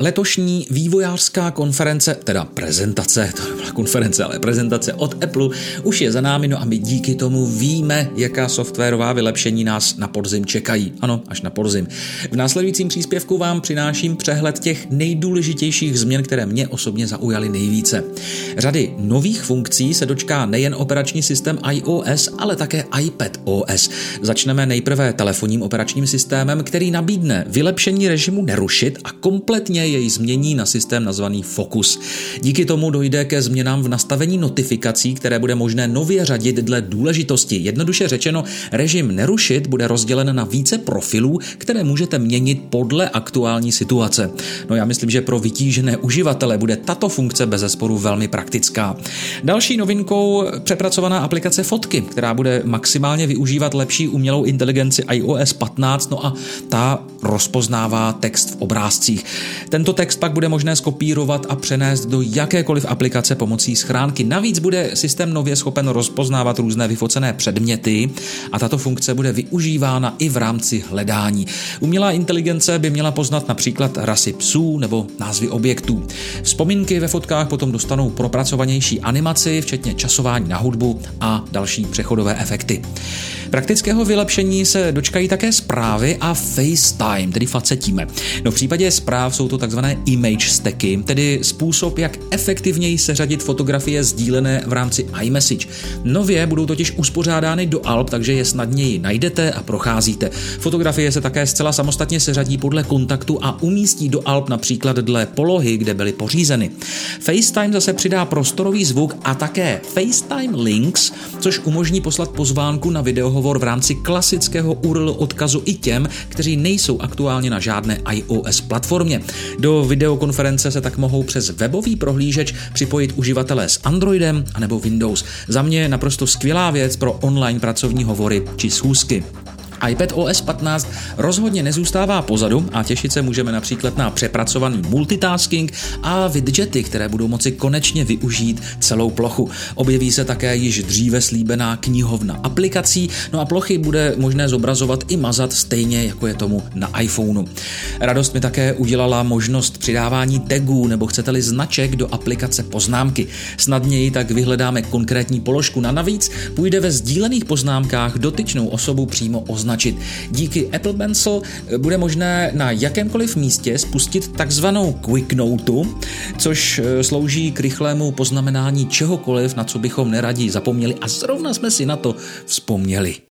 Letošní vývojářská konference, teda prezentace, to nebyla konference, ale prezentace od Apple, už je za námi, no a my díky tomu víme, jaká softwarová vylepšení nás na podzim čekají. Ano, až na podzim. V následujícím příspěvku vám přináším přehled těch nejdůležitějších změn, které mě osobně zaujaly nejvíce. Řady nových funkcí se dočká nejen operační systém iOS, ale také iPad OS. Začneme nejprve telefonním operačním systémem, který nabídne vylepšení režimu nerušit a kompletně jej změní na systém nazvaný Focus. Díky tomu dojde ke změnám v nastavení notifikací, které bude možné nově řadit dle důležitosti. Jednoduše řečeno, režim nerušit bude rozdělen na více profilů, které můžete měnit podle aktuální situace. No já myslím, že pro vytížené uživatele bude tato funkce bez zesporu velmi praktická. Další novinkou přepracovaná aplikace fotky, která bude maximálně využívat lepší umělou inteligenci iOS 15, no a ta rozpoznává text v obrázcích. Tento text pak bude možné skopírovat a přenést do jakékoliv aplikace pomocí schránky. Navíc bude systém nově schopen rozpoznávat různé vyfocené předměty a tato funkce bude využívána i v rámci hledání. Umělá inteligence by měla poznat například rasy psů nebo názvy objektů. Vzpomínky ve fotkách potom dostanou propracovanější animaci, včetně časování na hudbu a další přechodové efekty. Praktického vylepšení se dočkají také zprávy a FaceTime, tedy facetíme. No v případě zpráv jsou to takzvané image stacky, tedy způsob, jak efektivněji seřadit fotografie sdílené v rámci iMessage. Nově budou totiž uspořádány do alb, takže je snadněji najdete a procházíte. Fotografie se také zcela samostatně seřadí podle kontaktu a umístí do alb například dle polohy, kde byly pořízeny. FaceTime zase přidá prostorový zvuk a také FaceTime Links, což umožní poslat pozvánku na videohovor v rámci klasického URL odkazu i těm, kteří nejsou aktuálně na žádné iOS platformě. Do videokonference se tak mohou přes webový prohlížeč připojit uživatelé s Androidem anebo Windows. Za mě naprosto skvělá věc pro online pracovní hovory či schůzky iPad OS 15 rozhodně nezůstává pozadu a těšit se můžeme například na přepracovaný multitasking a widgety, které budou moci konečně využít celou plochu. Objeví se také již dříve slíbená knihovna aplikací, no a plochy bude možné zobrazovat i mazat stejně jako je tomu na iPhoneu. Radost mi také udělala možnost přidávání tagů nebo chcete-li značek do aplikace poznámky. Snadněji tak vyhledáme konkrétní položku. Na navíc půjde ve sdílených poznámkách dotyčnou osobu přímo označit označit. Díky Apple Pencil eh, bude možné na jakémkoliv místě spustit takzvanou Quick Note, což eh, slouží k rychlému poznamenání čehokoliv, na co bychom neradí zapomněli a zrovna jsme si na to vzpomněli.